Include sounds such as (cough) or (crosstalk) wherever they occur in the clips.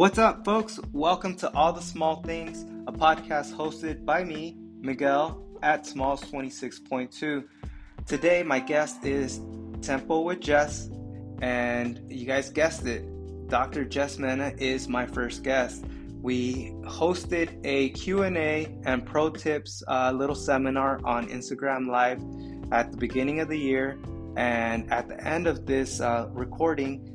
What's up, folks? Welcome to All the Small Things, a podcast hosted by me, Miguel, at Smalls 26.2. Today, my guest is Tempo with Jess, and you guys guessed it, Dr. Jess Mena is my first guest. We hosted a Q&A and pro tips uh, little seminar on Instagram Live at the beginning of the year, and at the end of this uh, recording,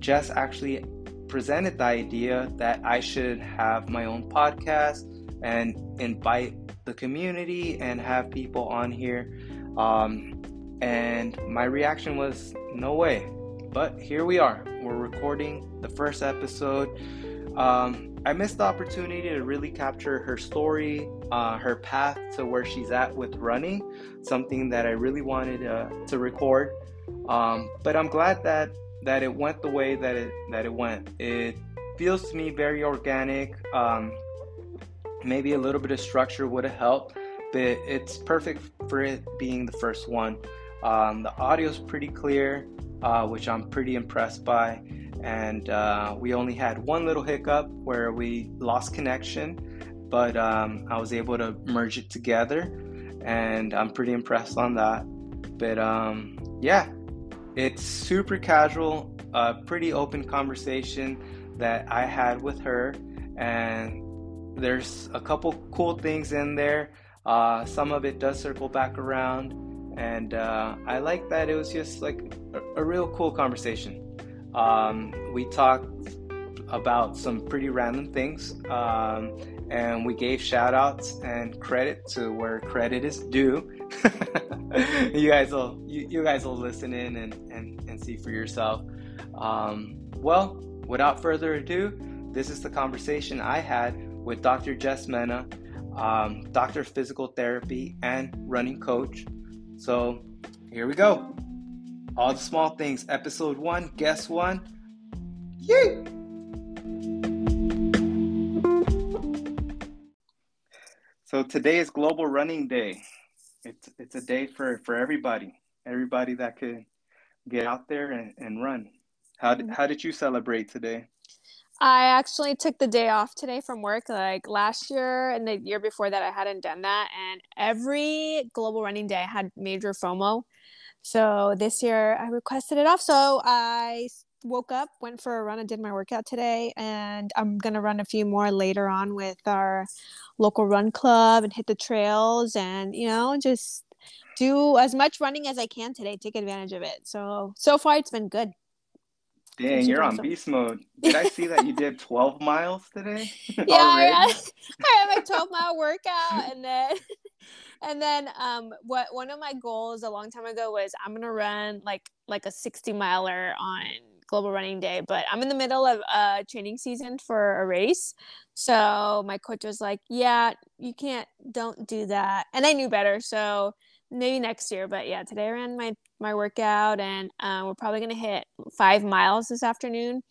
Jess actually presented the idea that I should have my own podcast and invite the community and have people on here. Um, and my reaction was, no way. But here we are. We're recording the first episode. Um, I missed the opportunity to really capture her story, uh, her path to where she's at with running, something that I really wanted uh, to record. Um, but I'm glad that that it went the way that it that it went. It feels to me very organic. Um, maybe a little bit of structure would have helped, but it's perfect for it being the first one. Um, the audio is pretty clear, uh, which I'm pretty impressed by. And uh, we only had one little hiccup where we lost connection, but um, I was able to merge it together, and I'm pretty impressed on that. But um, yeah, it's super casual, a pretty open conversation that I had with her, and there's a couple cool things in there. Uh, some of it does circle back around, and uh, I like that it was just like a, a real cool conversation. Um, we talked about some pretty random things, um, and we gave shout outs and credit to where credit is due. (laughs) you guys will you, you, guys will listen in and, and, and see for yourself. Um, well, without further ado, this is the conversation I had with Dr. Jess Mena, um, doctor of physical therapy and running coach. So here we go. All the small things, episode one, guess one. Yay! So today is Global Running Day it's it's a day for for everybody, everybody that could get out there and, and run. How did, how did you celebrate today? I actually took the day off today from work. Like last year and the year before that, I hadn't done that. And every global running day, I had major FOMO. So this year, I requested it off. So I woke up, went for a run, and did my workout today. And I'm going to run a few more later on with our local run club and hit the trails and, you know, just do as much running as I can today, take advantage of it. So, so far, it's been good. Dang, you're awesome. on beast mode. (laughs) Did I see that you did 12 miles today? (laughs) yeah, (laughs) I had, I had my 12 mile workout and then and then um what one of my goals a long time ago was I'm gonna run like like a 60 miler on global running day but i'm in the middle of a training season for a race. So my coach was like yeah you can't don't do that. And i knew better so maybe next year but yeah today i ran my my workout and um, we're probably going to hit five miles this afternoon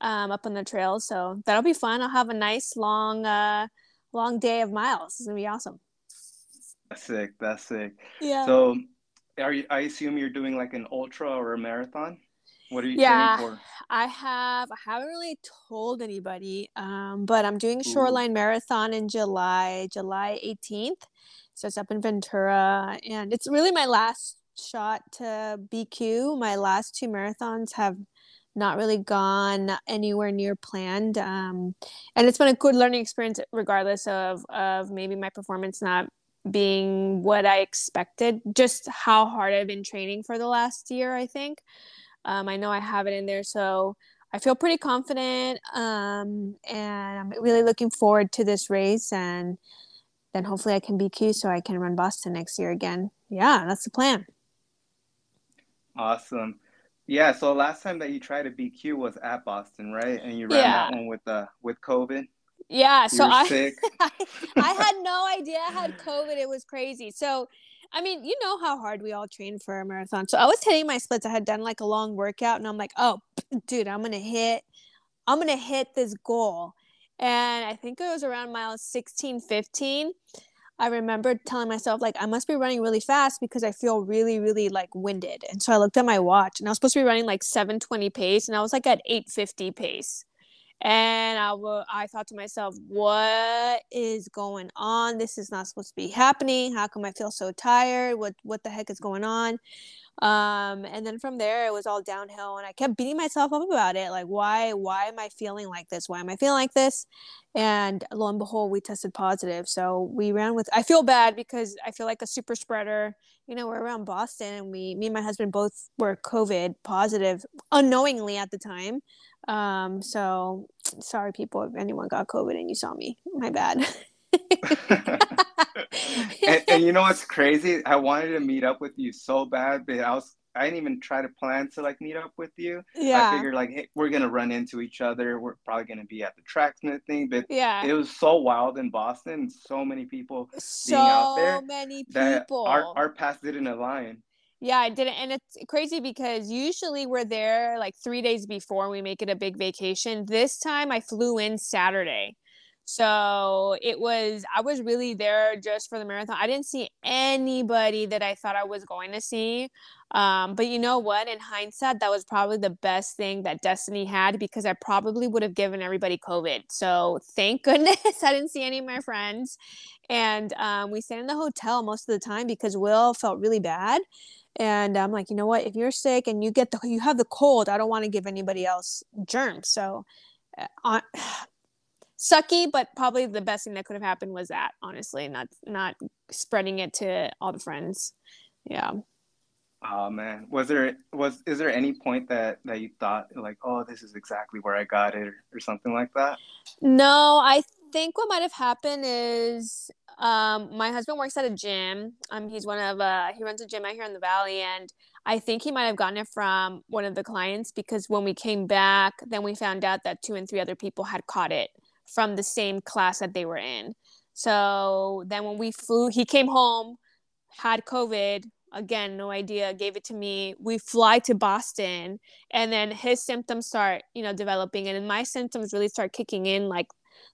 um, up on the trail so that'll be fun. I'll have a nice long uh long day of miles. It's going to be awesome. That's sick that's sick. Yeah. So are you i assume you're doing like an ultra or a marathon what are you yeah, training for? I have I haven't really told anybody, um, but I'm doing Shoreline Ooh. Marathon in July, July 18th. So it's up in Ventura, and it's really my last shot to BQ. My last two marathons have not really gone anywhere near planned, um, and it's been a good learning experience, regardless of of maybe my performance not being what I expected. Just how hard I've been training for the last year, I think. Um, I know I have it in there, so I feel pretty confident, um, and I'm really looking forward to this race. And then hopefully I can BQ so I can run Boston next year again. Yeah, that's the plan. Awesome. Yeah. So last time that you tried a BQ was at Boston, right? And you ran yeah. that one with uh with COVID. Yeah. You so I, (laughs) I I had no idea I had COVID. It was crazy. So I mean, you know how hard we all train for a marathon. So I was hitting my splits. I had done like a long workout and I'm like, oh, dude, I'm to hit, I'm to hit this goal. And I think it was around mile 16, 15. I remember telling myself, like, I must be running really fast because I feel really, really like winded. And so I looked at my watch and I was supposed to be running like 720 pace and I was like at 850 pace. And I, w- I thought to myself, what is going on? This is not supposed to be happening. How come I feel so tired? What what the heck is going on? um and then from there it was all downhill and i kept beating myself up about it like why why am i feeling like this why am i feeling like this and lo and behold we tested positive so we ran with i feel bad because i feel like a super spreader you know we're around boston and we me and my husband both were covid positive unknowingly at the time um so sorry people if anyone got covid and you saw me my bad (laughs) and, and, you know what's crazy? I wanted to meet up with you so bad, but I was I didn't even try to plan to like meet up with you. Yeah. I figured like hey, we're gonna run into each other. We're probably gonna be at the Tracksmith thing, but yeah, it was so wild in Boston. So many people so being out there. many people. our our paths didn't align. Yeah, I didn't, and it's crazy because usually we're there like three days before we make it a big vacation. This time I flew in Saturday. So it was, I was really there just for the marathon. I didn't see anybody that I thought I was going to see. Um, but you know what? In hindsight, that was probably the best thing that Destiny had because I probably would have given everybody COVID. So thank (laughs) goodness I didn't see any of my friends. And um, we stayed in the hotel most of the time because Will felt really bad. And I'm like, you know what? If you're sick and you get the, you have the cold, I don't want to give anybody else germs. So, uh, (sighs) sucky, but probably the best thing that could have happened was that, honestly, not not spreading it to all the friends. Yeah. Oh man, was there was is there any point that that you thought like, oh, this is exactly where I got it, or, or something like that? No, I think what might have happened is um, my husband works at a gym. Um, he's one of uh, he runs a gym out here in the valley, and I think he might have gotten it from one of the clients because when we came back, then we found out that two and three other people had caught it from the same class that they were in. So then when we flew, he came home, had COVID. Again, no idea, gave it to me. We fly to Boston and then his symptoms start, you know, developing and my symptoms really start kicking in like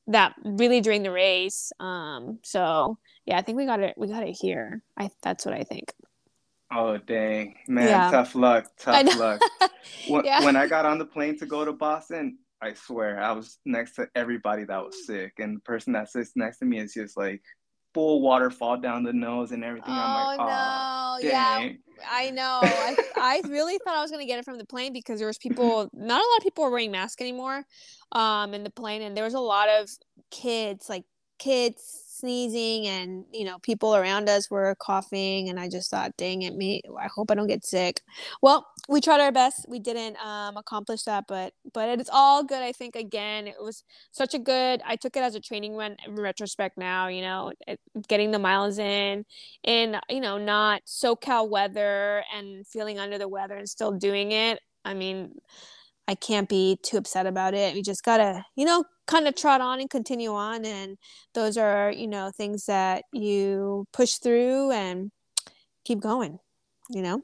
that really during the race. Um, so yeah, I think we got it we got it here. I that's what I think. Oh dang. Man, yeah. tough luck. Tough luck. (laughs) when, yeah. when I got on the plane to go to Boston, I swear, I was next to everybody that was sick, and the person that sits next to me is just like full waterfall down the nose and everything. Oh, I'm like, oh no, yeah, I (laughs) know. I, I really thought I was gonna get it from the plane because there was people. Not a lot of people were wearing masks anymore, um, in the plane, and there was a lot of kids, like kids sneezing and you know people around us were coughing and i just thought dang it me i hope i don't get sick well we tried our best we didn't um, accomplish that but but it's all good i think again it was such a good i took it as a training run in retrospect now you know it, getting the miles in in you know not socal weather and feeling under the weather and still doing it i mean I can't be too upset about it. We just gotta, you know, kind of trot on and continue on. And those are, you know, things that you push through and keep going, you know?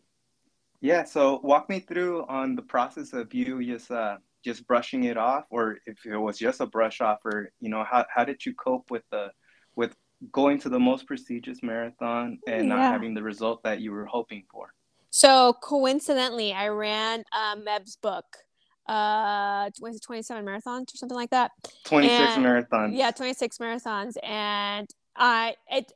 Yeah. So walk me through on the process of you just, uh, just brushing it off or if it was just a brush off or, you know, how, how did you cope with the, with going to the most prestigious marathon and yeah. not having the result that you were hoping for? So coincidentally, I ran uh, Meb's book uh was it 27 marathons or something like that 26 and, marathons yeah 26 marathons and i it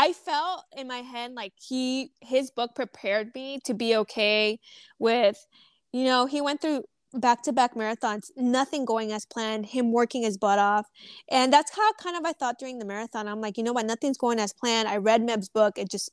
i felt in my head like he his book prepared me to be okay with you know he went through back to back marathons, nothing going as planned, him working his butt off. And that's how kind of I thought during the marathon. I'm like, you know what, nothing's going as planned. I read Meb's book. It just,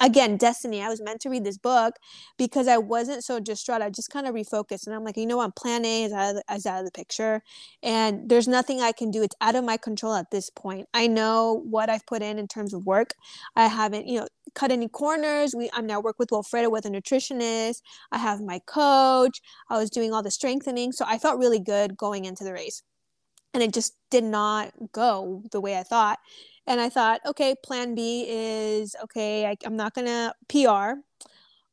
again, destiny. I was meant to read this book because I wasn't so distraught. I just kind of refocused. And I'm like, you know what, plan A is out, the, is out of the picture. And there's nothing I can do. It's out of my control at this point. I know what I've put in in terms of work. I haven't, you know, cut any corners. We I'm now work with Wilfredo with a nutritionist. I have my coach. I was doing all the strengthening, so I felt really good going into the race. And it just did not go the way I thought. And I thought, okay, plan B is okay, I, am not gonna PR.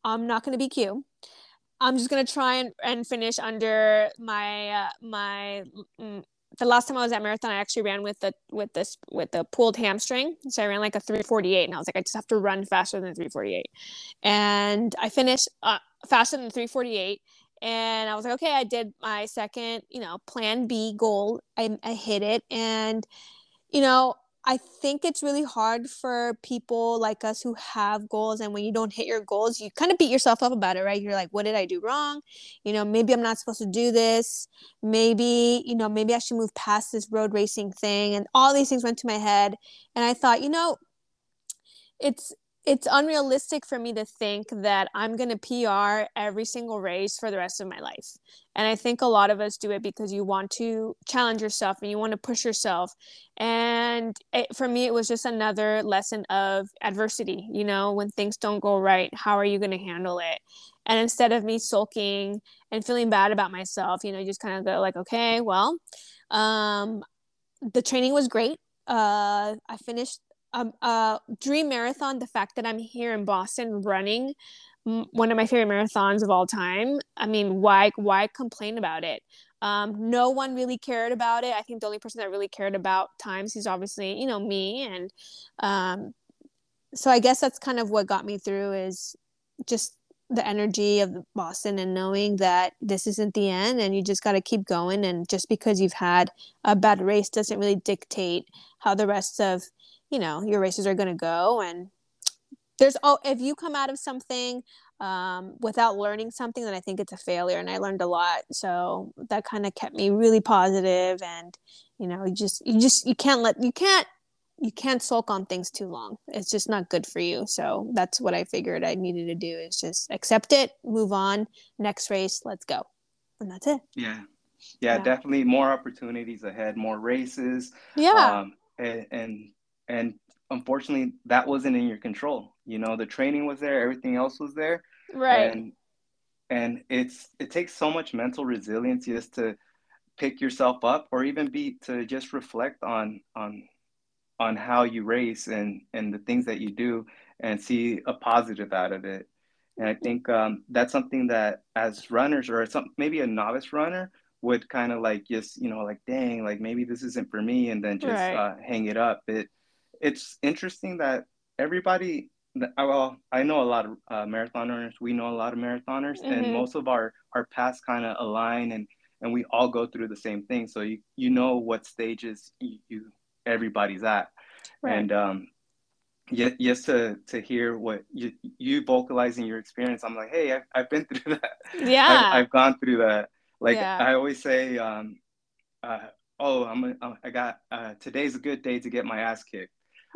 I'm not gonna BQ. I'm just gonna try and, and finish under my uh, my mm, the last time I was at marathon, I actually ran with the with this with the pulled hamstring. So I ran like a 348, and I was like, I just have to run faster than 348. And I finished uh, faster than 348, and I was like, okay, I did my second, you know, plan B goal. I, I hit it. And, you know, I think it's really hard for people like us who have goals. And when you don't hit your goals, you kind of beat yourself up about it, right? You're like, what did I do wrong? You know, maybe I'm not supposed to do this. Maybe, you know, maybe I should move past this road racing thing. And all these things went to my head. And I thought, you know, it's it's unrealistic for me to think that I'm going to PR every single race for the rest of my life. And I think a lot of us do it because you want to challenge yourself and you want to push yourself. And it, for me, it was just another lesson of adversity. You know, when things don't go right, how are you going to handle it? And instead of me sulking and feeling bad about myself, you know, you just kind of go like, okay, well, um, the training was great. Uh, I finished a, a dream marathon the fact that i'm here in boston running one of my favorite marathons of all time i mean why why complain about it? Um, no one really cared about it. I think the only person that really cared about times is obviously you know me and um, so i guess that's kind of what got me through is just the energy of Boston and knowing that this isn't the end and you just got to keep going and just because you've had a bad race doesn't really dictate how the rest of you know your races are going to go and there's oh if you come out of something um, without learning something then i think it's a failure and i learned a lot. So that kind of kept me really positive and you know you just you just you can't let you can't you can't sulk on things too long. It's just not good for you. So that's what i figured i needed to do is just accept it move on next race let's go. And that's it. Yeah. Yeah, yeah. definitely more opportunities ahead more races. Yeah. Um, and, and and unfortunately that wasn't in your control. You know the training was there everything else was there. Right. And and it's it takes so much mental resilience just to pick yourself up or even be to just reflect on on on how you race and and the things that you do and see a positive out of it. And i think um, that's something that as runners or some maybe a novice runner would kind of like just you know like dang like maybe this isn't for me and then just right. uh, hang it up. It it's interesting that everybody well i know a lot of uh, marathon runners we know a lot of marathoners mm-hmm. and most of our our paths kind of align and and we all go through the same thing so you you know what stages you, you everybody's at right. and um yes, yes to to hear what you you vocalizing your experience i'm like hey i've, I've been through (laughs) that yeah i've, I've gone through that like yeah. i always say um uh, oh i'm a, i got uh, today's a good day to get my ass kicked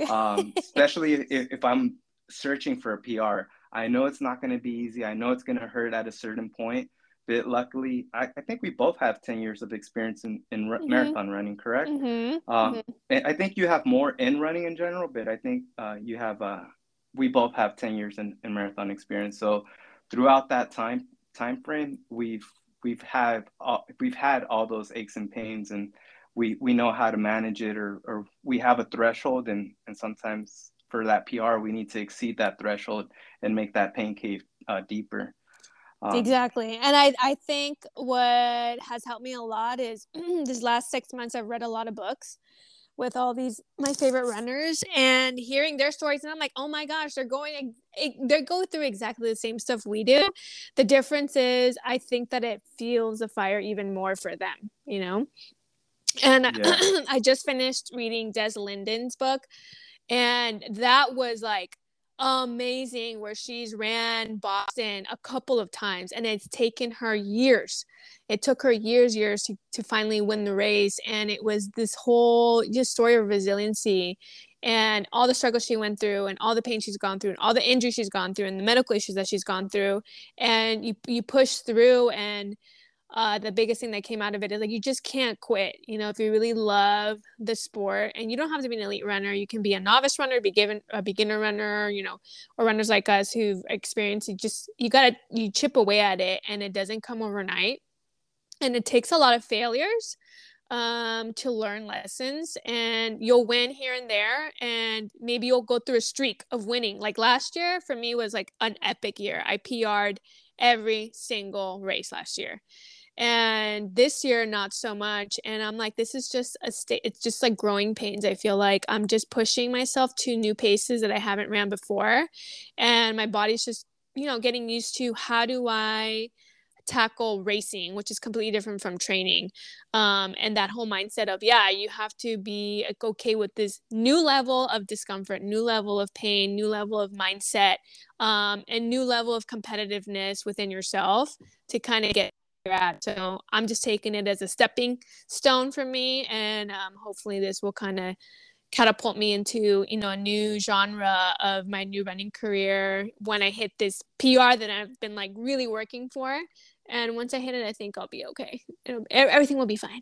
um, (laughs) especially if, if I'm searching for a PR. I know it's not going to be easy. I know it's going to hurt at a certain point. But luckily, I, I think we both have 10 years of experience in, in mm-hmm. marathon running, correct? Mm-hmm. Um, mm-hmm. I think you have more in running in general, but I think uh, you have, uh, we both have 10 years in, in marathon experience. So throughout that time time frame, we've we've had all, we've had all those aches and pains and we we know how to manage it or or we have a threshold and and sometimes for that PR we need to exceed that threshold and make that pain cave uh, deeper. Um, exactly. And I, I think what has helped me a lot is (clears throat) this last six months, I've read a lot of books with all these my favorite runners and hearing their stories and i'm like oh my gosh they're going they go through exactly the same stuff we do the difference is i think that it fuels the fire even more for them you know and yeah. (clears throat) I just finished reading Des Linden's book, and that was like amazing where she's ran Boston a couple of times and it's taken her years. It took her years, years to, to finally win the race. And it was this whole just story of resiliency and all the struggles she went through and all the pain she's gone through and all the injuries she's gone through and the medical issues that she's gone through. And you you push through and uh, the biggest thing that came out of it is like you just can't quit. You know, if you really love the sport, and you don't have to be an elite runner, you can be a novice runner, be given a beginner runner, you know, or runners like us who've experienced it. Just you gotta you chip away at it, and it doesn't come overnight, and it takes a lot of failures um, to learn lessons and you'll win here and there and maybe you'll go through a streak of winning like last year for me was like an epic year i pr'd every single race last year and this year not so much and i'm like this is just a state it's just like growing pains i feel like i'm just pushing myself to new paces that i haven't ran before and my body's just you know getting used to how do i tackle racing, which is completely different from training. Um, and that whole mindset of, yeah, you have to be okay with this new level of discomfort, new level of pain, new level of mindset, um, and new level of competitiveness within yourself to kind of get at. So I'm just taking it as a stepping stone for me. And um, hopefully this will kind of catapult me into you know a new genre of my new running career when i hit this pr that i've been like really working for and once I hit it, I think I'll be okay. It'll, everything will be fine.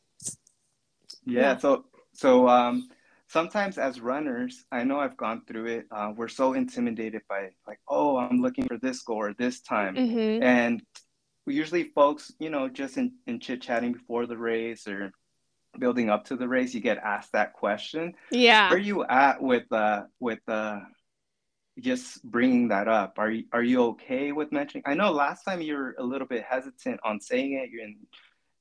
Yeah. yeah. So so um, sometimes as runners, I know I've gone through it. Uh, we're so intimidated by like, oh, I'm looking for this goal or this time, mm-hmm. and usually folks, you know, just in, in chit chatting before the race or building up to the race, you get asked that question. Yeah. Where are you at with uh with uh just bringing that up. Are you are you okay with mentioning? I know last time you were a little bit hesitant on saying it, and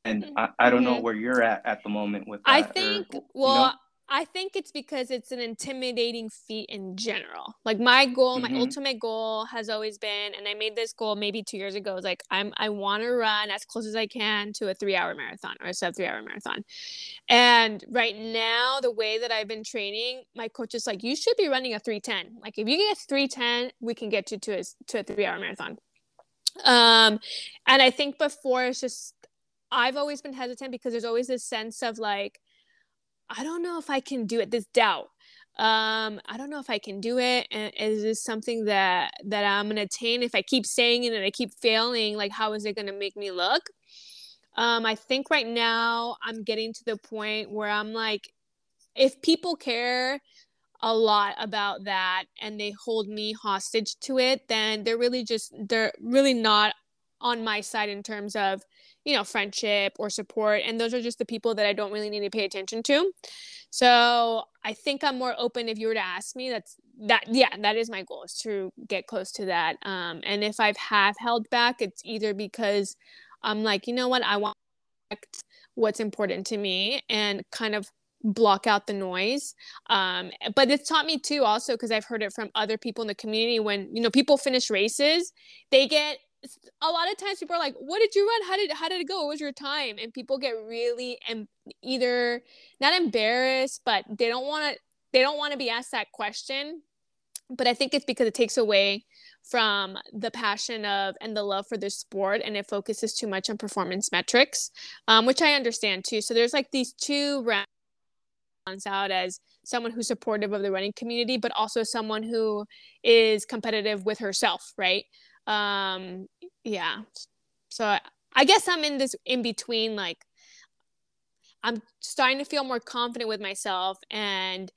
and I, I don't mm-hmm. know where you're at at the moment with. That, I think or, well, know? I think it's because it's an intimidating feat in general. Like my goal, mm-hmm. my ultimate goal has always been, and I made this goal maybe two years ago. Was like I'm I want to run as close as I can to a three hour marathon or a sub three hour marathon. And right now, the way that I've been training, my coach is like, you should be running a three ten. Like if you get three ten, we can get you to a to a three hour marathon. Um, and I think before it's just I've always been hesitant because there's always this sense of like I don't know if I can do it. This doubt. Um, I don't know if I can do it. And is this something that that I'm gonna attain? If I keep saying it and I keep failing, like how is it gonna make me look? Um, I think right now I'm getting to the point where I'm like, if people care a lot about that and they hold me hostage to it, then they're really just they're really not on my side in terms of you know, friendship or support. And those are just the people that I don't really need to pay attention to. So I think I'm more open if you were to ask me. That's that, yeah, that is my goal is to get close to that. Um, and if I've have held back, it's either because I'm like, you know what, I want what's important to me and kind of block out the noise um, but it's taught me too also because i've heard it from other people in the community when you know people finish races they get a lot of times people are like what did you run? How did how did it go? What was your time? And people get really and either not embarrassed but they don't want to they don't want to be asked that question. But i think it's because it takes away from the passion of and the love for the sport and it focuses too much on performance metrics um, which i understand too. So there's like these two rounds out as someone who's supportive of the running community but also someone who is competitive with herself right um yeah. So I, I guess i'm in this in between like i'm starting to feel more confident with myself and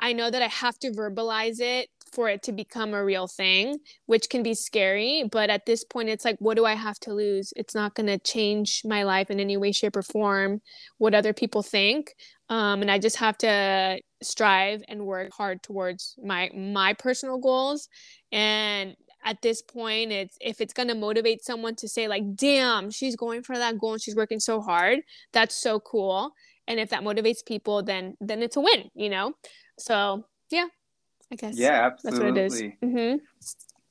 i know that i have to verbalize it for it to become a real thing which can be scary but at this point it's like what do i have to lose? It's not going to change my life in any way shape or form what other people think. Um, and i just have to strive and work hard towards my my personal goals. And at this point it's if it's going to motivate someone to say like damn she's going for that goal and she's working so hard. That's so cool. And if that motivates people then then it's a win you know? So yeah i guess yeah absolutely that's what it is. mm-hmm.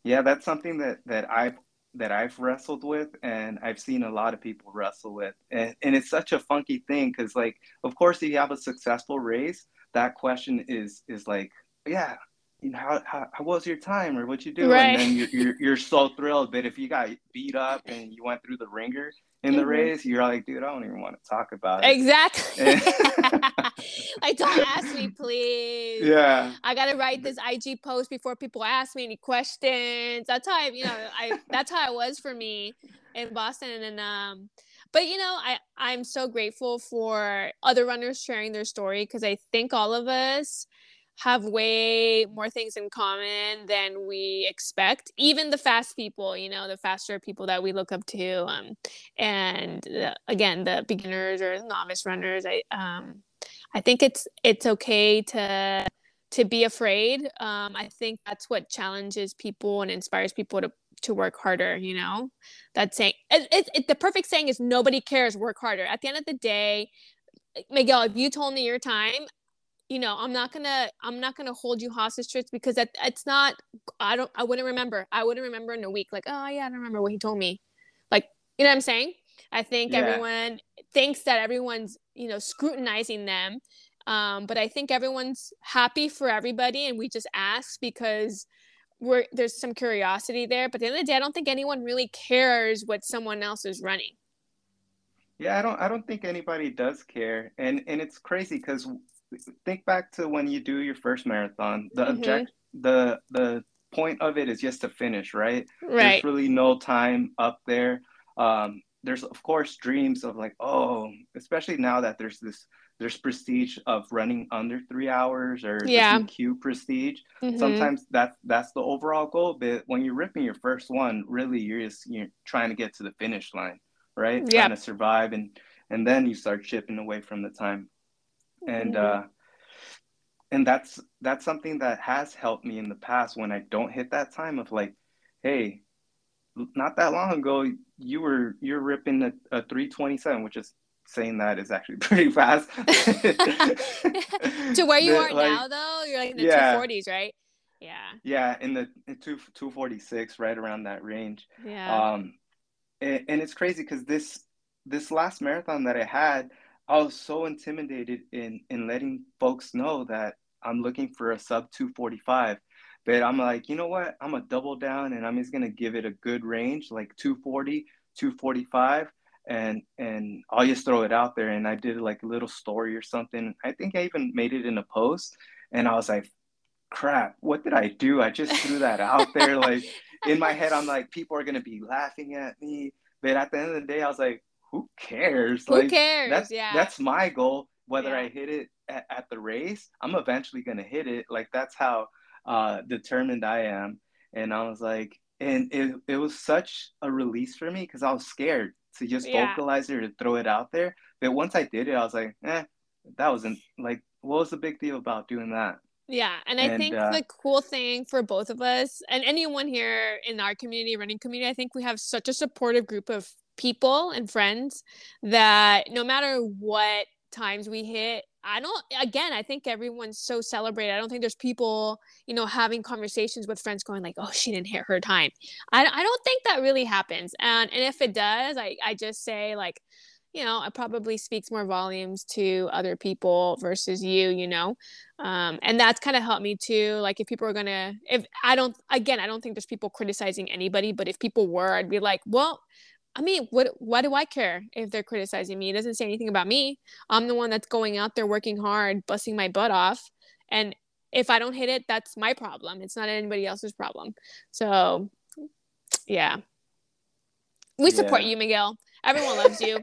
yeah that's something that that i've that i've wrestled with and i've seen a lot of people wrestle with. And, and it's such a funky thing because like of course if you have a successful race that question is is like yeah you know, how, how, how was your time or what you do? Right. And then you're, you're, you're, so thrilled. But if you got beat up and you went through the ringer in the mm-hmm. race, you're like, dude, I don't even want to talk about it. Exactly. (laughs) (laughs) like, don't ask me, please. Yeah. I got to write this IG post before people ask me any questions. That's how I, you know, I, that's how it was for me in Boston. And, um, but you know, I, I'm so grateful for other runners sharing their story because I think all of us, have way more things in common than we expect. Even the fast people, you know, the faster people that we look up to, um, and the, again, the beginners or novice runners. I um, I think it's it's okay to to be afraid. Um, I think that's what challenges people and inspires people to to work harder. You know, that saying. It, it, it, the perfect saying is nobody cares. Work harder. At the end of the day, Miguel, if you told me your time, you know i'm not gonna i'm not gonna hold you hostage to it because that it's not i don't i wouldn't remember i wouldn't remember in a week like oh yeah i don't remember what he told me like You know what I'm saying? I think yeah. everyone thinks that everyone's, you know, scrutinizing them. Um, but I think everyone's happy for everybody and we just ask because we're there's some curiosity there. But at the end of the day, I don't think anyone really cares what someone else is running. Yeah, I don't I don't think anybody does care. And and it's crazy because think back to when you do your first marathon. The mm-hmm. object the the point of it is just to finish, right? Right. There's really no time up there. Um, there's of course dreams of like, oh, especially now that there's this there's prestige of running under three hours or yeah. the BQ prestige. Mm-hmm. Sometimes that's that's the overall goal. But when you're ripping your first one, really you're just you're trying to get to the finish line, right? Yeah. Trying to survive and and then you start chipping away from the time. And mm-hmm. uh and that's that's something that has helped me in the past when I don't hit that time of like, hey, not that long ago you were you're ripping a, a 327, which is saying that is actually (laughs) pretty fast. (laughs) to where you are like, now though, you're like in the yeah, 240s, right? Yeah. Yeah, in the in two, 246, right around that range. Yeah. Um and, and it's crazy because this this last marathon that I had, I was so intimidated in in letting folks know that I'm looking for a sub 245. But I'm like, you know what? I'm a double down and I'm just gonna give it a good range, like 240, 245, and and I'll just throw it out there. And I did like a little story or something. I think I even made it in a post, and I was like, crap, what did I do? I just threw that out there. like in my head, I'm like, people are gonna be laughing at me. But at the end of the day, I was like, who cares? Who like, cares? That's, yeah. That's my goal. Whether yeah. I hit it at, at, the race, I'm eventually gonna hit it. Like that's how uh, determined I am. And I was like, and it, it was such a release for me because I was scared to just yeah. vocalize it or to throw it out there. But once I did it, I was like, eh, that wasn't like, what was the big deal about doing that? Yeah, and I and, think uh, the cool thing for both of us and anyone here in our community, running community, I think we have such a supportive group of people and friends that no matter what times we hit i don't again i think everyone's so celebrated. I don't think there's people you know having conversations with friends going like oh she didn't hit her time. I, I don't think that really happens. And and if it does i i just say like you know it probably speaks more volumes to other people versus you you know? Um, and that's kind of helped me too. Like if people are gonna if i don't again i don't think there's people criticizing anybody but if people were i'd be like well I mean, what why do I care if they're criticizing me? It doesn't say anything about me. I'm the one that's going out there working hard, busting my butt off. And if I don't hit it, that's my problem. It's not anybody else's problem. So yeah. We support yeah. you, Miguel. Everyone loves you.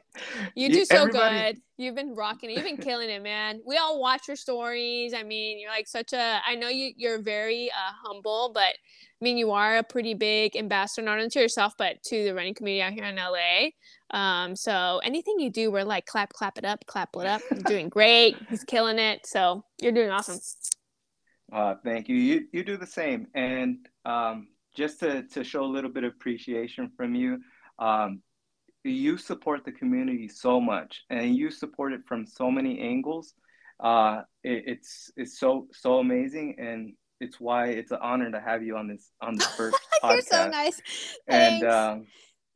You do so Everybody... good. You've been rocking. You've been killing it, man. We all watch your stories. I mean, you're like such a. I know you. You're very uh, humble, but I mean, you are a pretty big ambassador, not only to yourself, but to the running community out here in LA. Um, so anything you do, we're like, clap, clap it up, clap it up. You're doing great. He's killing it. So you're doing awesome. Uh, thank you. You you do the same. And um, just to to show a little bit of appreciation from you, um, you support the community so much, and you support it from so many angles. Uh, it, it's it's so so amazing, and it's why it's an honor to have you on this on the (laughs) first podcast. (laughs) You're so nice. Thanks. And um,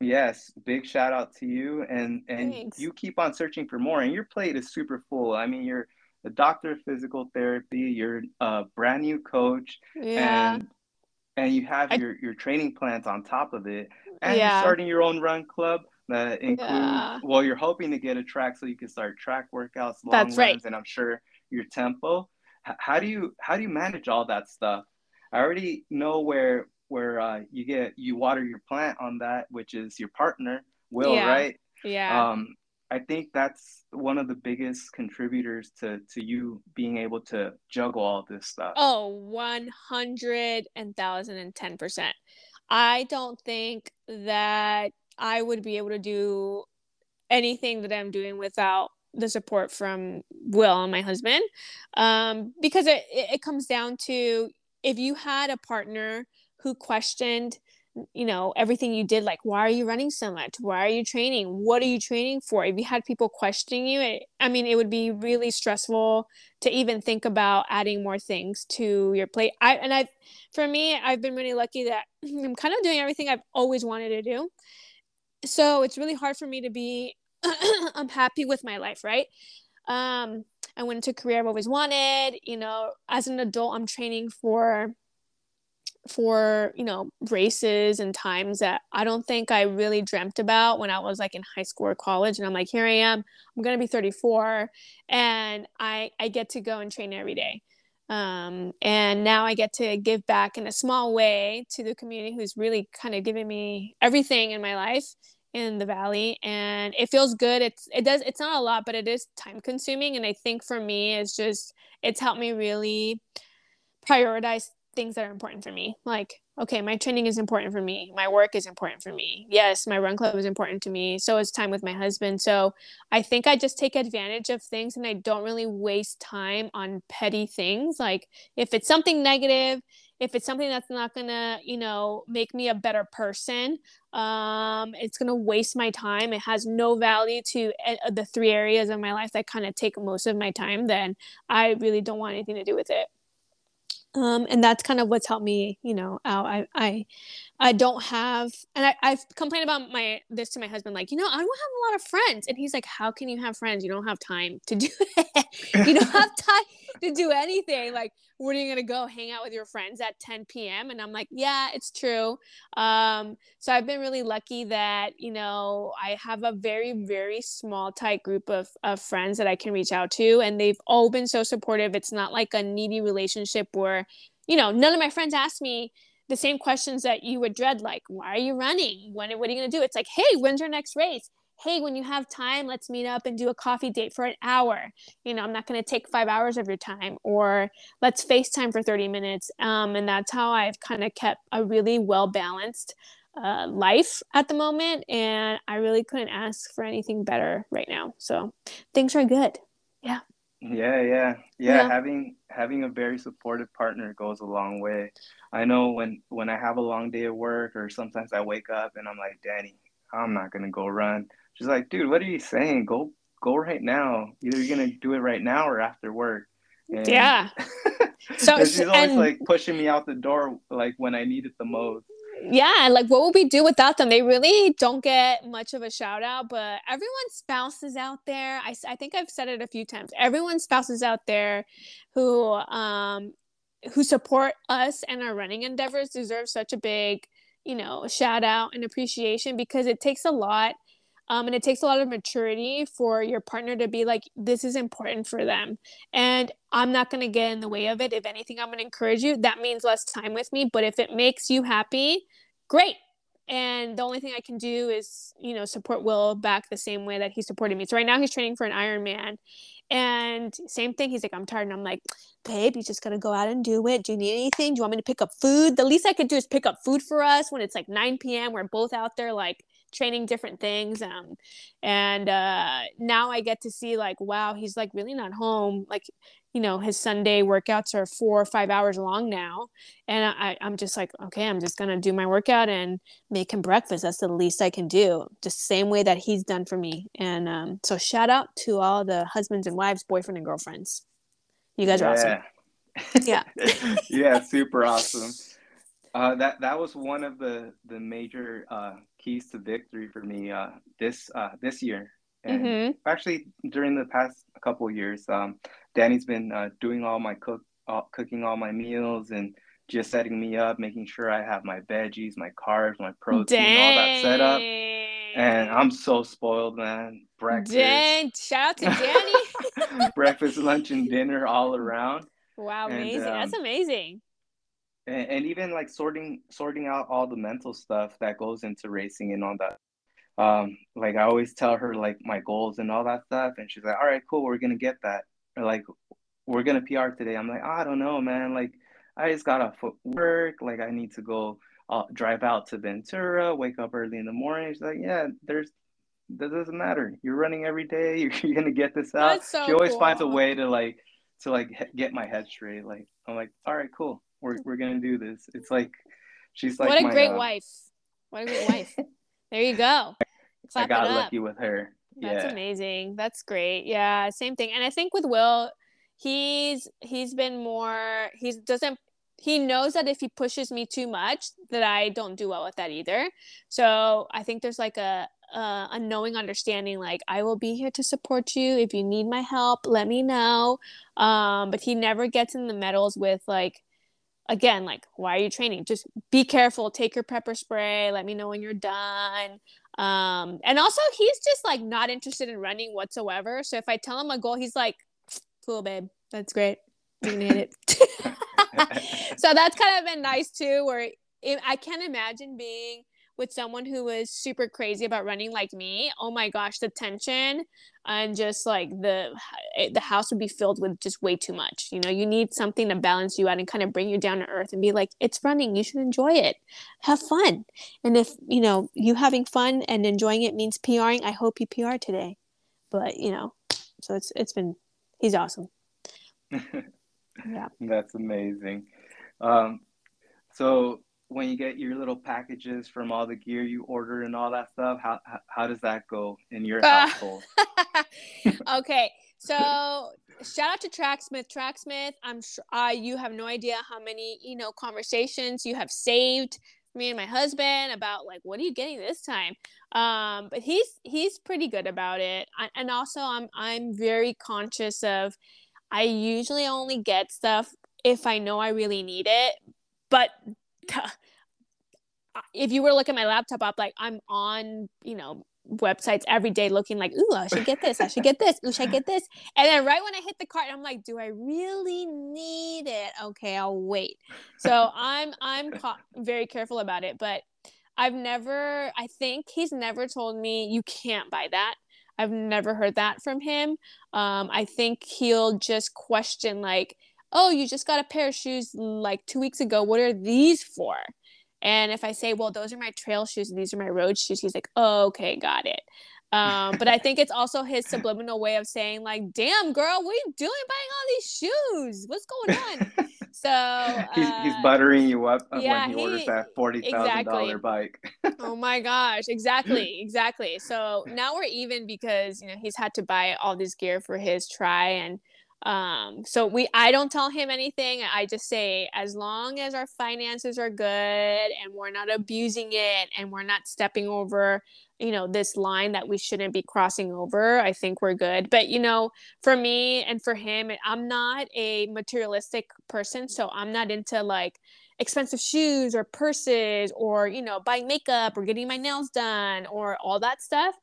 yes, big shout out to you, and and Thanks. you keep on searching for more. And your plate is super full. I mean, you're a doctor of physical therapy. You're a brand new coach, yeah. and and you have I, your your training plans on top of it, and yeah. you're starting your own run club that includes. Yeah. Well, you're hoping to get a track so you can start track workouts, long That's runs, right. and I'm sure your tempo how do you how do you manage all that stuff? I already know where where uh, you get you water your plant on that, which is your partner, Will, yeah. right? Yeah. Um, I think that's one of the biggest contributors to to you being able to juggle all this stuff. oh Oh, one hundred and thousand and ten percent. I don't think that I would be able to do anything that I'm doing without the support from Will, and my husband, um, because it, it comes down to if you had a partner who questioned you know everything you did like why are you running so much? Why are you training? What are you training for? If you had people questioning you it, i mean it would be really stressful to even think about adding more things to your plate. I and i for me i've been really lucky that (clears throat) i'm kind of doing everything i've always wanted to do so it's really hard for me to be (clears throat) I'm happy with my life, right? Um, I went into career I've always wanted. You know, as an adult, I'm training for for you know races and times that I don't think I really dreamt about when I was like in high school or college. And I'm like, here I am. I'm gonna be 34, and I I get to go and train every day. Um, and now I get to give back in a small way to the community who's really kind of given me everything in my life in the valley and it feels good. It's it does it's not a lot but it is time consuming and i think for me it's just it's helped me really prioritize things that are important for me. Like okay my training is important for me. My work is important for me. Yes my run club is important to me. So is time with my husband. So i think i just take advantage of things and i don't really waste time on petty things. Like if it's something negative if it's something that's not gonna you know make me a better person um it's gonna waste my time. It has no value to the three areas of my life that kind of take most of my time then i really don't want anything to do with it um, and that's kind of what's helped me, you know, out. I, I, I don't have, and I, I've complained about my this to my husband, like, you know, I don't have a lot of friends, and he's like, how can you have friends? You don't have time to do (laughs) it. you don't (laughs) have time to do anything. Like, where are you gonna go hang out with your friends at 10 p.m.? And I'm like, yeah, it's true. Um, so I've been really lucky that you know I have a very very small tight group of of friends that I can reach out to, and they've all been so supportive. It's not like a needy relationship where, you know, none of my friends ask me the same questions that you would dread, like, why are you running? When, what are you gonna do? It's like, hey, when's your next race? Hey, when you have time, let's meet up and do a coffee date for an hour. You know, I'm not going to take five hours of your time, or let's FaceTime for 30 minutes. Um, and that's how I've kind of kept a really well balanced uh, life at the moment. And I really couldn't ask for anything better right now. So things are good. Yeah. Yeah, yeah, yeah, yeah. Having having a very supportive partner goes a long way. I know when when I have a long day at work, or sometimes I wake up and I'm like, Danny, I'm not gonna go run. She's like, dude, what are you saying? Go go right now. Either you're gonna do it right now or after work. And yeah. (laughs) so she's always and, like pushing me out the door like when I need it the most. Yeah, like what would we do without them? They really don't get much of a shout out, but everyone's spouses out there. I, I think I've said it a few times. Everyone's spouses out there who um who support us and our running endeavors deserve such a big you know shout out and appreciation because it takes a lot um, and it takes a lot of maturity for your partner to be like this is important for them and i'm not going to get in the way of it. If anything i'm going to encourage you. That means less time with me but if it makes you happy great. And the only thing i can do is you know support will back the same way that he supported me. So right now he's training for an ironman and same thing he's like i'm tired and i'm like babe you just gotta go out and do it. Do you need anything? Do you want me to pick up food? The least i could do is pick up food for us when it's like 9 p.m we're both out there like training different things um, and uh, now i get to see like wow he's like really not home. Like you know his sunday workouts are four or five hours long now and I, i'm just like okay i'm just gonna do my workout and make him breakfast. That's the least i can do. Just same way that he's done for me. And um, so shout out to all the husbands and wives boyfriend and girlfriends. You guys are yeah. awesome yeah. (laughs) Yeah super awesome. Uh, that that was one of the the major uh, keys to victory for me uh, this uh, this year. And mm-hmm. actually, during the past couple years, um, Danny's been uh, doing all my cook, cooking all my meals, and just setting me up, making sure I have my veggies, my carbs, my protein, Dang. all that set up. And I'm so spoiled, man. Breakfast. Dang. Shout out to (laughs) Danny. breakfast, lunch, and dinner all around. (laughs) Wow, amazing. And, um, That's amazing and, and even like sorting sorting out all the mental stuff that goes into racing and all that um like i always tell her like my goals and all that stuff and she's like all right cool we're gonna get that. Or like we're gonna pr today. I'm like i don't know man like i just gotta work like i need to go uh, drive out to ventura wake up early in the morning. She's like yeah there's that doesn't matter. You're running every day you're, (laughs) you're gonna get this out. So she always cool. finds a way to like to like get my head straight like i'm like all right cool we're we're gonna do this. It's like she's like what a my, great uh, wife. What a great wife. (laughs) There you go. Clap I got lucky with her. That's yeah. amazing. That's great. Yeah, same thing. And I think with Will, he's he's been more. He doesn't he knows that if he pushes me too much that i don't do well with that either so i think there's like a uh, a knowing understanding like i will be here to support you if you need my help let me know um, but he never gets in the medals with like again like why are you training? Just be careful. Take your pepper spray. Let me know when you're done. Um, and also he's just like not interested in running whatsoever. So if i tell him a goal he's like cool babe. That's great. You hit it. (laughs) (laughs) So that's kind of been nice too where it, i can't imagine being with someone who was super crazy about running like me, oh my gosh, the tension and just like the the house would be filled with just way too much. You know, you need something to balance you out and kind of bring you down to earth and be like, it's running, you should enjoy it. Have fun. And if, you know, you having fun and enjoying it means PRing, I hope you PR today. But, you know, so it's it's been he's awesome. (laughs) yeah. That's amazing. Um so when you get your little packages from all the gear you order and all that stuff, how how, how does that go in your uh, household? (laughs) okay, so shout out to Tracksmith. Tracksmith, I'm sure uh, you have no idea how many you know conversations you have saved me and my husband about like what are you getting this time um but he's he's pretty good about it I, and also i'm i'm very conscious of i usually only get stuff if i know i really need it but (laughs) if you were to look at my laptop up, like I'm on, you know, websites every day looking like, ooh, I should get this, I should get this, ooh, should I get this? And then right when I hit the cart, I'm like, do I really need it? Okay, I'll wait. So I'm I'm ca- very careful about it, but I've never, I think he's never told me you can't buy that. I've never heard that from him. Um, I think he'll just question like, oh, you just got a pair of shoes like two weeks ago. What are these for? And if I say, well, those are my trail shoes and these are my road shoes, he's like, oh, okay, got it. Um, but I think it's also his subliminal way of saying, like, damn, girl, what are you doing buying all these shoes? What's going on? (laughs) So uh, he's, he's, uh, buttering you up yeah, when he, he orders that forty thousand exactly. bike. oh my gosh, exactly, (laughs) exactly. So now we're even because you know he's had to buy all this gear for his tri and um so we i don't tell him anything. I just say as long as our finances are good and we're not abusing it and we're not stepping over you know this line that we shouldn't be crossing over i think we're good. But you know for me and for him i'm not a materialistic person so i'm not into like expensive shoes or purses or you know buying makeup or getting my nails done or all that stuff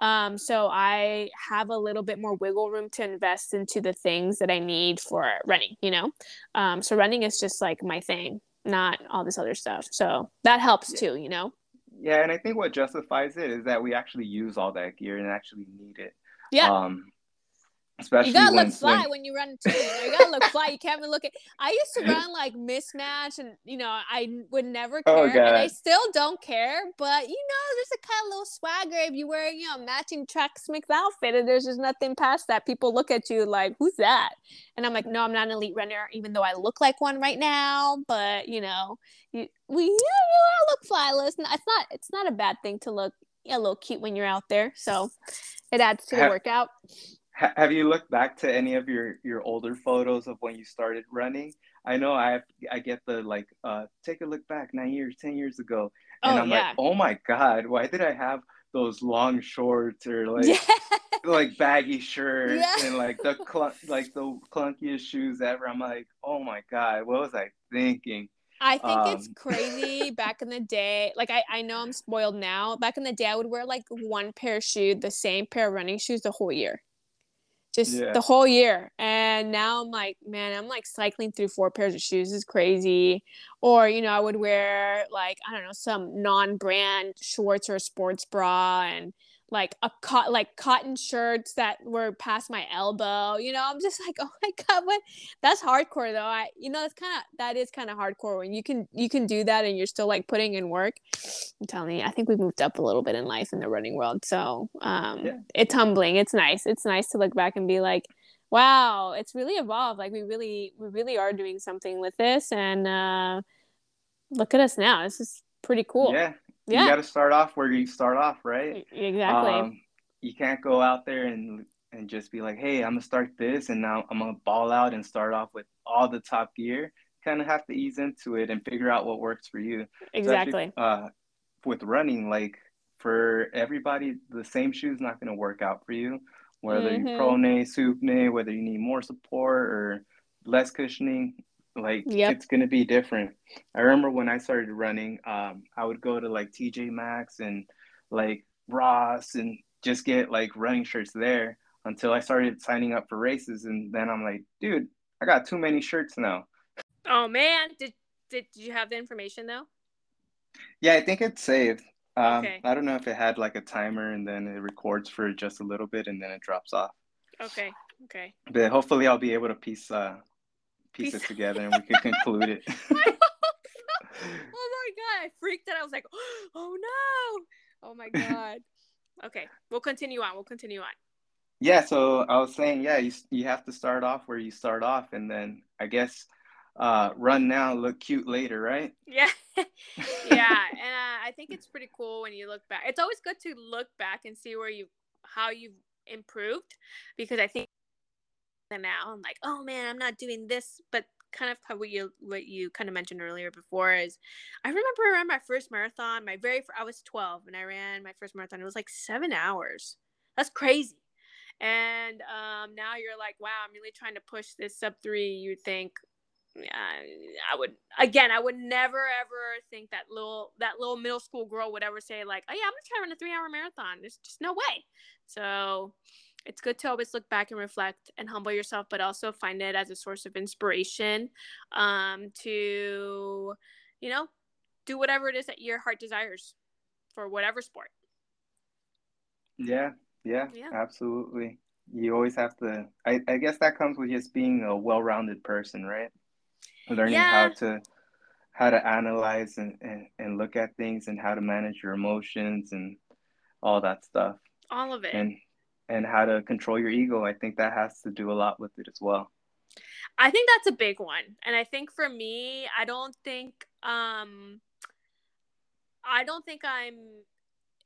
um, so I have a little bit more wiggle room to invest into the things that I need for running, you know? Um, so running is just like my thing, not all this other stuff. So that helps too, you know? Yeah. And I think what justifies it is that we actually use all that gear and actually need it. Yeah. Um, Especially you gotta when, look fly when, when you run too. You, know, you gotta look fly. You can't even look at. I used to run like mismatch, and you know I would never oh, care, oh, and I still don't care. But you know, there's a kind of little swagger if you wear you know matching Tracksmith outfit, and there's just nothing past that. People look at you like, "Who's that?" And I'm like, "No, I'm not an elite runner, even though I look like one right now." But you know, you we you know, I look fly. Listen, it's not it's not a bad thing to look a little cute when you're out there, so it adds to the workout have you looked back to any of your your older photos of when you started running? I know I have, I get the like uh take a look back nine years, ten years ago, and oh, I'm yeah. like, oh my god, why did I have those long shorts or (laughs) like yeah. like baggy shirts yeah. and like the like the clunkiest shoes ever? I'm like, oh my god, what was I thinking? I think um, it's crazy (laughs) back in the day. Like I, I know I'm spoiled now. Back in the day I would wear like one pair of shoes, the same pair of running shoes the whole year just yeah. the whole year. And now I'm like, man, I'm like cycling through four pairs of shoes is crazy. Or, you know, I would wear like, I don't know, some non brand shorts or sports bra and like a co- like cotton shirts that were past my elbow. You know, I'm just (laughs) like, oh my god, what? That's hardcore though. I, you know, that's kind of that is kind of hardcore when you can you can do that and you're still like putting in work. I'm telling you, I think we've moved up a little bit in life in the running world. So um, yeah. it's humbling. It's nice. It's nice to look back and be like, wow, it's really evolved. Like we really we really are doing something with this, and uh, look at us now. This is pretty cool. Yeah, yeah. you got to start off where you start off, right? Exactly. Um, you can't go out there and and just be like, hey, I'm gonna start this, and now I'm gonna ball out and start off with all the top gear. kind of have to ease into it and figure out what works for you. Exactly. uh, with running, like for everybody, the same shoe is not going to work out for you. Whether mm-hmm. you pronate, supinate, whether you need more support or less cushioning, like yep. it's going to be different. I remember when I started running, um, I would go to like TJ Maxx and like Ross and just get like running shirts there until I started signing up for races. And then I'm like, dude, I got too many shirts now. Oh man, did did, did you have the information though? Yeah, I think it's saved. Um, okay. I don't know if it had like a timer and then it records for just a little bit and then it drops off. Okay. Okay. But hopefully I'll be able to piece uh piece, together and we can (laughs) conclude it. (laughs) (laughs) oh my god, I freaked out. I was like, (gasps) oh no. Oh my god. okay, we'll continue on. We'll continue on. Yeah, so I was saying, yeah, you you have to start off where you start off and then I guess uh, run now, look cute later, right? Yeah, yeah, and uh, I think it's pretty cool when you look back. It's always good to look back and see where you how you've improved, because I think now I'm like, oh man, I'm not doing this, but kind of what you what you kind of mentioned earlier before is I remember I ran my first marathon my very I was 12 and I ran my first marathon it was like 7 hours that's crazy and um, now you're like wow I'm really trying to push this sub 3 you think yeah, I would again, I would never ever think that little that little middle school girl would ever say like, "Oh yeah, I'm gonna try to run a three hour marathon." There's just no way. So it's good to always look back and reflect and humble yourself, but also find it as a source of inspiration um, to, you know, do whatever it is that your heart desires for whatever sport. Yeah, yeah, yeah. absolutely. You always have to. I, I guess that comes with just being a well-rounded person, right? learning yeah. how to how to analyze and, and, and look at things and how to manage your emotions and all that stuff all of it and and how to control your ego i think that has to do a lot with it as well. I think that's a big one. And i think for me i don't think um i don't think i'm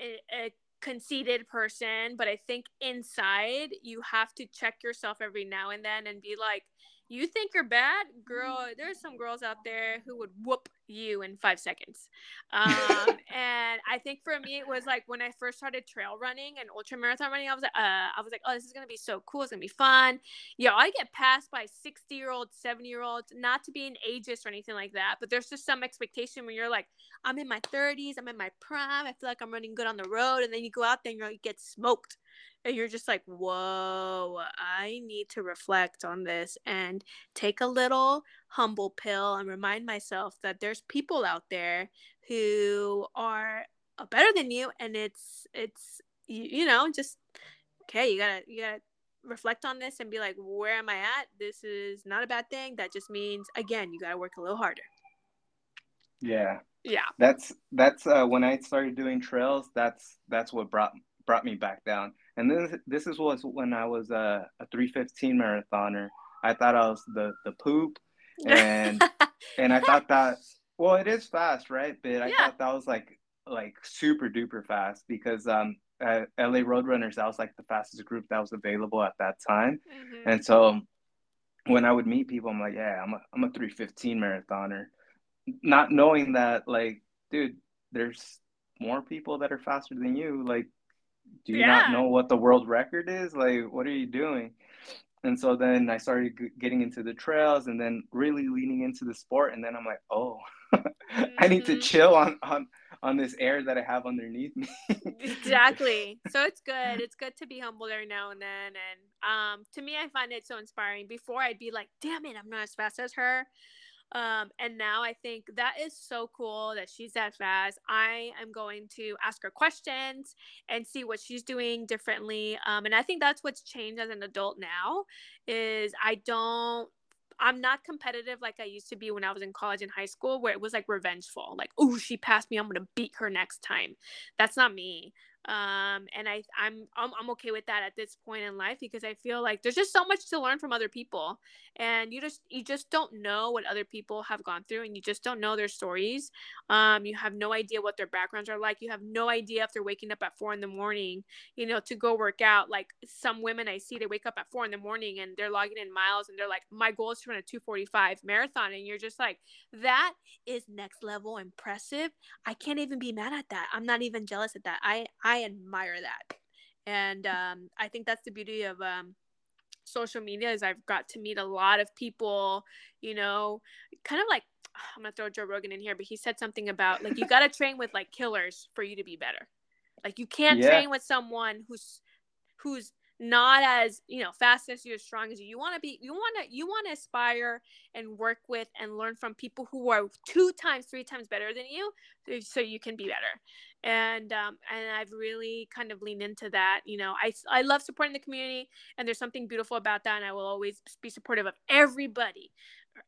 a, a conceited person but i think inside you have to check yourself every now and then and be like you think you're bad, girl. There's some girls out there who would whoop you in five seconds. Um, (laughs) and I think for me, it was like when I first started trail running and ultra marathon running, I was like, uh, I was like, oh, this is gonna be so cool. It's gonna be fun. Yeah, I get passed by 60 year olds, 70 year olds. Not to be an ageist or anything like that, but there's just some expectation when you're like, I'm in my 30s, I'm in my prime. I feel like I'm running good on the road, and then you go out there and you get smoked and you're just like, whoa, I need to reflect on this and take a little humble pill and remind myself that there's people out there who are better than you and it's it's you, you know just okay you gotta you gotta reflect on this and be like where am i at? This is not a bad thing. That just means again you gotta work a little harder. Yeah. Yeah. That's that's uh when i started doing trails that's that's what brought brought me back down and this this is was when I was a, a 315 marathoner. I thought I was the the poop, and (laughs) and I thought that well, it is fast, right? But I yeah. thought that was like like super duper fast because um at LA Roadrunners that was like the fastest group that was available at that time, mm-hmm. and so when I would meet people, I'm like, yeah, I'm a I'm a 315 marathoner, not knowing that like, dude, there's more people that are faster than you. Like do you yeah. not know what the world record is? Like, what are you doing? And so then I started g- getting into the trails and then really leaning into the sport. And then I'm like, oh, mm-hmm. (laughs) I need to mm-hmm. chill on, on, on this air that I have underneath me. exactly. (laughs) So it's good. It's good to be humble every now and then. And um, to me, I find it so inspiring. Before I'd be like, damn it, I'm not as fast as her. Um, and now I think that is so cool that she's that fast. I am going to ask her questions and see what she's doing differently. Um, and I think that's what's changed as an adult now is I don't I'm not competitive like I used to be when I was in college and high school, where it was like revengeful. Like, oh, she passed me. I'm to beat her next time. That's not me. Um and I I'm, I'm i'm okay with that at this point in life because i feel like there's just so much to learn from other people. And you just you just don't know what other people have gone through and you just don't know their stories. Um you have no idea what their backgrounds are like. You have no idea if they're waking up at four in the morning you know to go work out. Like some women i see they wake up at four in the morning and they're logging in miles and they're like my goal is to run a 245 marathon. And you're just like that is next level impressive. I can't even be mad at that. I'm not even jealous at that. I i I admire that. And um, I think that's the beauty of um, social media is I've got to meet a lot of people, you know, kind of like (sighs) I'm gonna throw Joe Rogan in here, but he said something about like you gotta train with like killers for you to be better. Like you can't yeah. train with someone who's who's not as you know fast as you as strong as you. You want to be you want to you want to aspire and work with and learn from people who are two times three times better than you so you can be better. And um, and I've really kind of leaned into that. You know, I I love supporting the community, and there's something beautiful about that, and I will always be supportive of everybody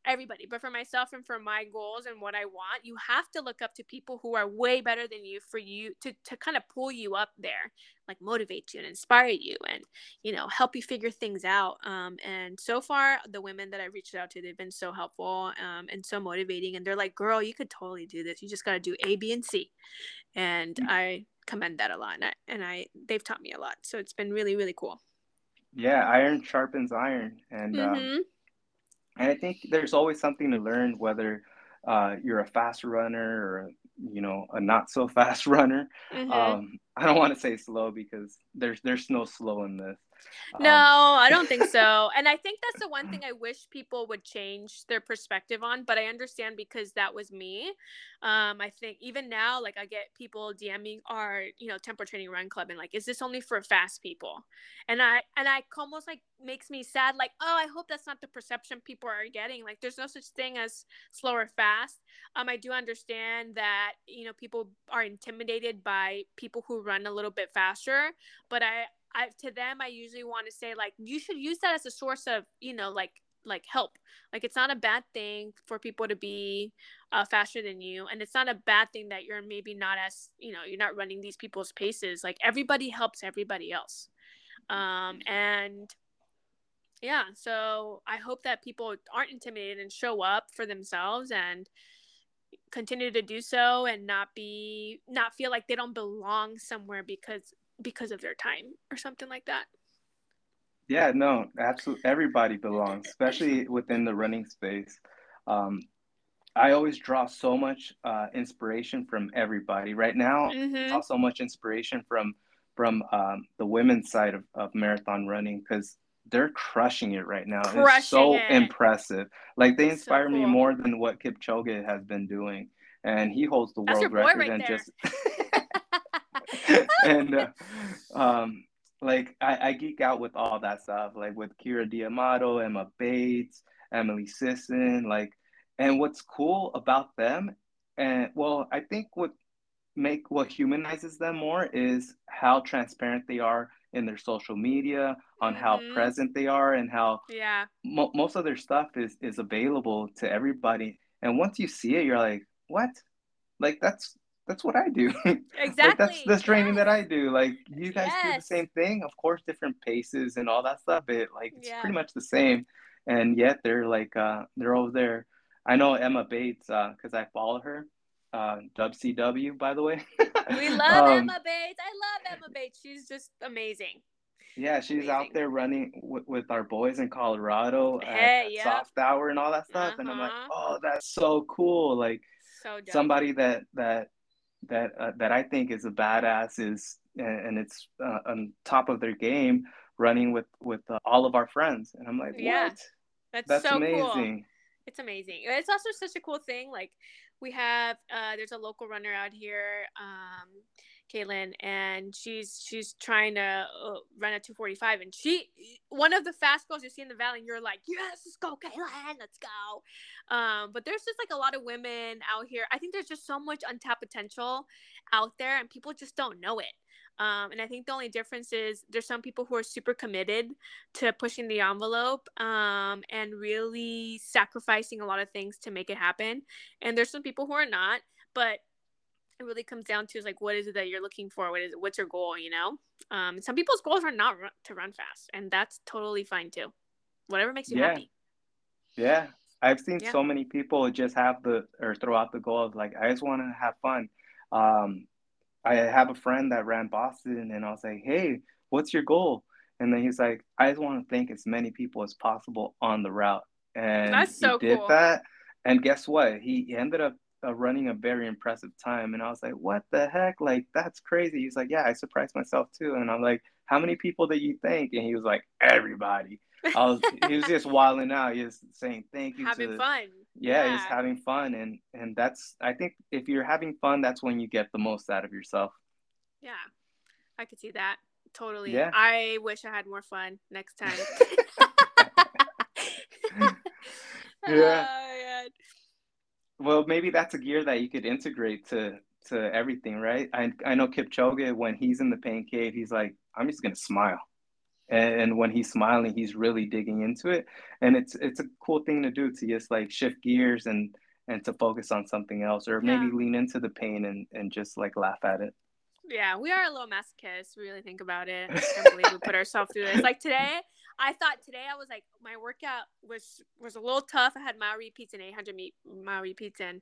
everybody but for myself and for my goals and what i want you have to look up to people who are way better than you for you to, to kind of pull you up there like motivate you and inspire you and you know help you figure things out um, and so far the women that i reached out to they've been so helpful um, and so motivating and they're like girl you could totally do this you just got to do a b and c and mm-hmm. i commend that a lot and I, and I they've taught me a lot so it's been really really cool yeah iron sharpens iron and um, mm-hmm. um, and I think there's always something to learn, whether uh, you're a fast runner or you know a not so (laughs) fast runner. Mm-hmm. Um, I don't want to say slow because there's there's no slow in this. No, um, I don't think (laughs) so. And I think that's the one thing I wish people would change their perspective on. But I understand because that was me. Um, I think even now, like I get people DMing our, you know, tempo training run club and like, is this only for fast people? And I and I almost like makes me sad, like, oh, I hope that's not the perception people are getting. Like there's no such thing as slow or fast. Um, I do understand that, you know, people are intimidated by people who run a little bit faster, but I I to them I usually want to say like you should use that as a source of you know like like help. Like it's not a bad thing for people to be uh, faster than you and it's not a bad thing that you're maybe not as you know you're not running these people's paces. Like everybody helps everybody else. Um and yeah so i hope that people aren't intimidated and show up for themselves and continue to do so and not be not feel like they don't belong somewhere because because of their time or something like that. Yeah, no, absolutely. Everybody belongs, especially within the running space. Um, I always draw so much uh, inspiration from everybody. Right now, mm-hmm. draw so much inspiration from from um, the women's side of, of marathon running because they're crushing it right now. Crushing it's so it. impressive. Like they inspire so cool. me more than what Kipchoge has been doing, and he holds the That's world record right and there. just. (laughs) (laughs) (laughs) and uh, um, like I, I, geek out with all that stuff, like with Keira D'Amato, Emma Bates, Emily Sisson, like, and what's cool about them, and well, I think what make what humanizes them more is how transparent they are in their social media, on mm-hmm. how present they are, and how yeah mo- most of their stuff is is available to everybody. And once you see it, you're like, what? Like that's that's what I do. Exactly. (laughs) like that's the training yes. that I do. Like you guys yes. do the same thing, of course, different paces and all that stuff, but like it's yeah. pretty much the same. And yet they're like uh they're over there. I know Emma Bates uh because I follow her. Uh, WCW, by the way. we (laughs) love um, Emma Bates. I love Emma Bates. She's just amazing. Yeah, she's amazing. out there running w- with our boys in Colorado hey, at yep. soft hour and all that stuff. Uh-huh. And I'm like, uh-huh. oh, that's so cool. Like so somebody that that that uh, that I think is a badass is and it's uh, on top of their game running with with uh, all of our friends. And I'm like yeah. That's, that's so amazing. Cool. it's amazing. It's also such a cool thing like we have uh there's a local runner out here um Caitlin, and she's she's trying to uh, run a 245, and she one of the fast girls you see in the valley, and you're like, yes, let's go, Caitlin, let's go. Um, but there's just like a lot of women out here. I think there's just so much untapped potential out there, and people just don't know it. Um, and I think the only difference is there's some people who are super committed to pushing the envelope um, and really sacrificing a lot of things to make it happen. And there's some people who are not. But it really comes down to is like what is it that you're looking for? What is it what's your goal you know? Um some people's goals are not run, to run fast and that's totally fine too. Whatever makes you yeah. happy. Yeah. I've seen Yeah. so many people just have the or throw out the goal of like i just want to have fun. Um i have a friend that ran boston and i was like hey what's your goal? And then he's like i just want to thank as many people as possible on the route. And That's so he did cool. that and guess what? He, he ended up uh, running a very impressive time and i was like what the heck like that's crazy he's like yeah i surprised myself too and i'm like how many people did you thank and he was like everybody I was, he was just (laughs) wilding out. He was saying thank you having to, fun yeah, he's Yeah. having fun, and and that's I think if you're having fun, that's when you get the most out of yourself. yeah i could see that totally Yeah. i wish i had more fun next time (laughs) (laughs) Yeah. Man. Well, maybe that's a gear that you could integrate to to everything, right? I I know Kipchoge when he's in the pain cave, he's like, I'm just gonna smile, and, and when he's smiling, he's really digging into it, and it's it's a cool thing to do to just like shift gears and and to focus on something else, or maybe Yeah. lean into the pain and and just like laugh at it. Yeah, we are a little masochists. We really think about it. I can't believe we put ourselves through this. Like today, I thought today I was like my workout was was a little tough. I had mile repeats and 800 meet, mile repeats, and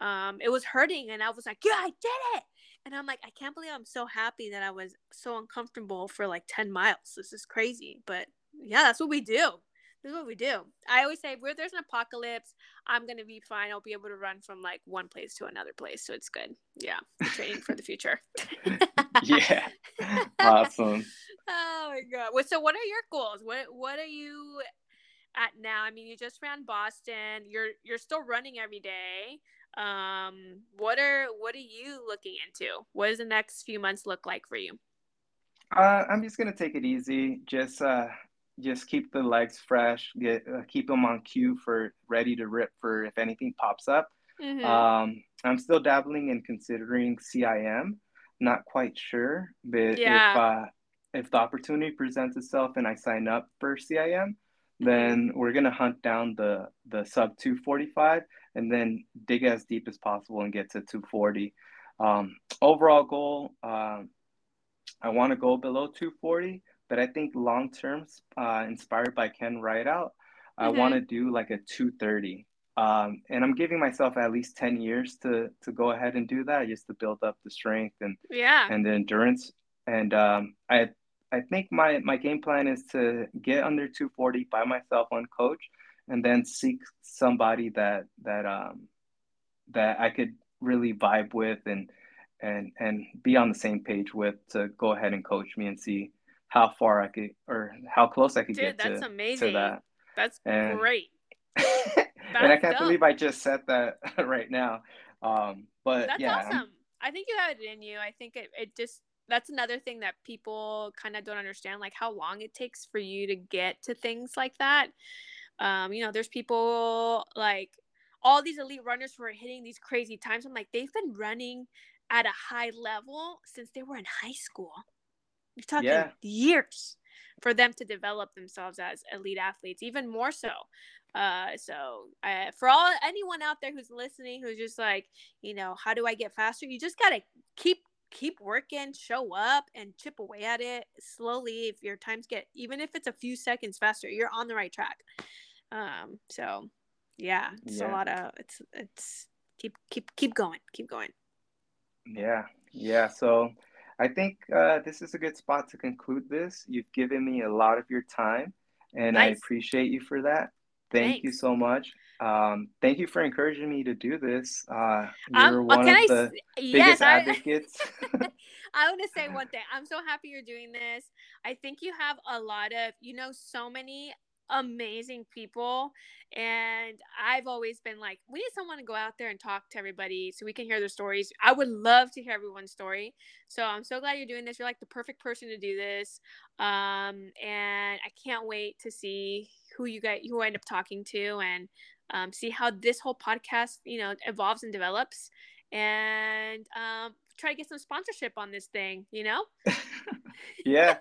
um, it was hurting. And I was like, "Yeah, I did it!" And I'm like, I can't believe I'm so happy that I was so uncomfortable for like 10 miles. This is crazy, but yeah, that's what we do. This is what we do. I always say, where there's an apocalypse, I'm gonna be fine. I'll be able to run from like one place to another place, so it's good. Yeah, training for the future. (laughs) yeah, (laughs) awesome. Oh my god. Well, so what are your goals? What what are you at now? I mean, you just ran Boston. You're you're still running every day. Um, what are what are you looking into? What does the next few months look like for you? Uh, I'm just gonna take it easy. Just uh, just keep the legs fresh. Get uh, keep them on cue for ready to rip for if anything pops up. Mhm. Um, I'm still dabbling and considering CIM. Not quite sure, but Yeah. if uh, if the opportunity presents itself and I sign up for CIM, then we're gonna hunt down the the sub 245 and then dig as deep as possible and get to 240. Um, overall goal, um, I want to go below 240, but I think long term, uh, inspired by Ken Rideout, I Mhm. want to do like a 230. Um, and I'm giving myself at least 10 years to to go ahead and do that, just to build up the strength and yeah. and the endurance. And um, I I think my my game plan is to get under 240 by myself on coach, and then seek somebody that that um that I could really vibe with and and and be on the same page with to go ahead and coach me and see how far I could or how close I could Dude, get that's to, amazing. to that. That's And- great. (laughs) and I can't dope. believe I just said that (laughs) right now. Um, but That's yeah, I'm- awesome. I think you had it in you. I think it, it just that's another thing that people kind of don't understand, like how long it takes for you to get to things like that. Um, you know, there's people like all these elite runners who are hitting these crazy times. I'm like, they've been running at a high level since they were in high school. You're talking Yeah. years for them to develop themselves as elite athletes, even more so. Uh, so uh, for all anyone out there who's listening, who's just like, you know, how do I get faster? You just gotta keep keep working, show up, and chip away at it slowly. If your times get even if it's a few seconds faster, you're on the right track. Um, so yeah, it's a lot of it's it's keep keep keep going, keep going. Yeah, yeah. So I think uh, this is a good spot to conclude this. You've given me a lot of your time, and I appreciate you for that. Thank you so much. Um, thank you for encouraging me to do this. Uh, Um, you're uh, one of I the s- biggest I, (laughs) advocates. (laughs) I want to say one thing. I'm so happy you're doing this. I think you have a lot of, you know, so many amazing people. And I've always been like, we need someone to go out there and talk to everybody so we can hear their stories. I would love to hear everyone's story. So I'm so glad you're doing this. You're like the perfect person to do this. Um, and I can't wait to see who you get, who I end up talking to and um, see how this whole podcast, you know, evolves and develops. And um, try to get some sponsorship on this thing, you know? (laughs) yeah,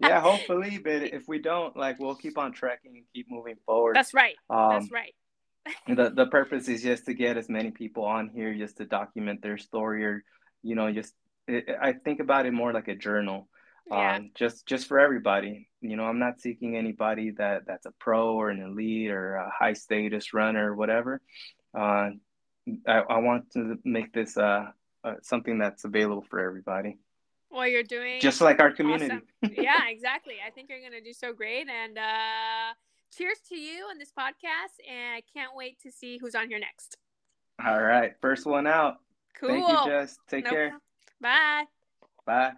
yeah. Hopefully, but if we don't, like, we'll keep on tracking and keep moving forward. That's right. um, That's right. (laughs) the the purpose is just to get as many people on here just to document their story or you know, just it, I think about it more like a journal. Yeah. Um, just just for everybody. You know, I'm not seeking anybody that that's a pro or an elite or a high status runner or whatever. Uh, I, I want to make this uh, uh, something that's available for everybody. Well, you're doing just like our community. Awesome. (laughs) yeah, exactly. I think you're going to do so great. And uh, cheers to you on this podcast. And I can't wait to see who's on here next. All right. First one out. Cool. Thank you, Jess. Take care. Bye. Bye.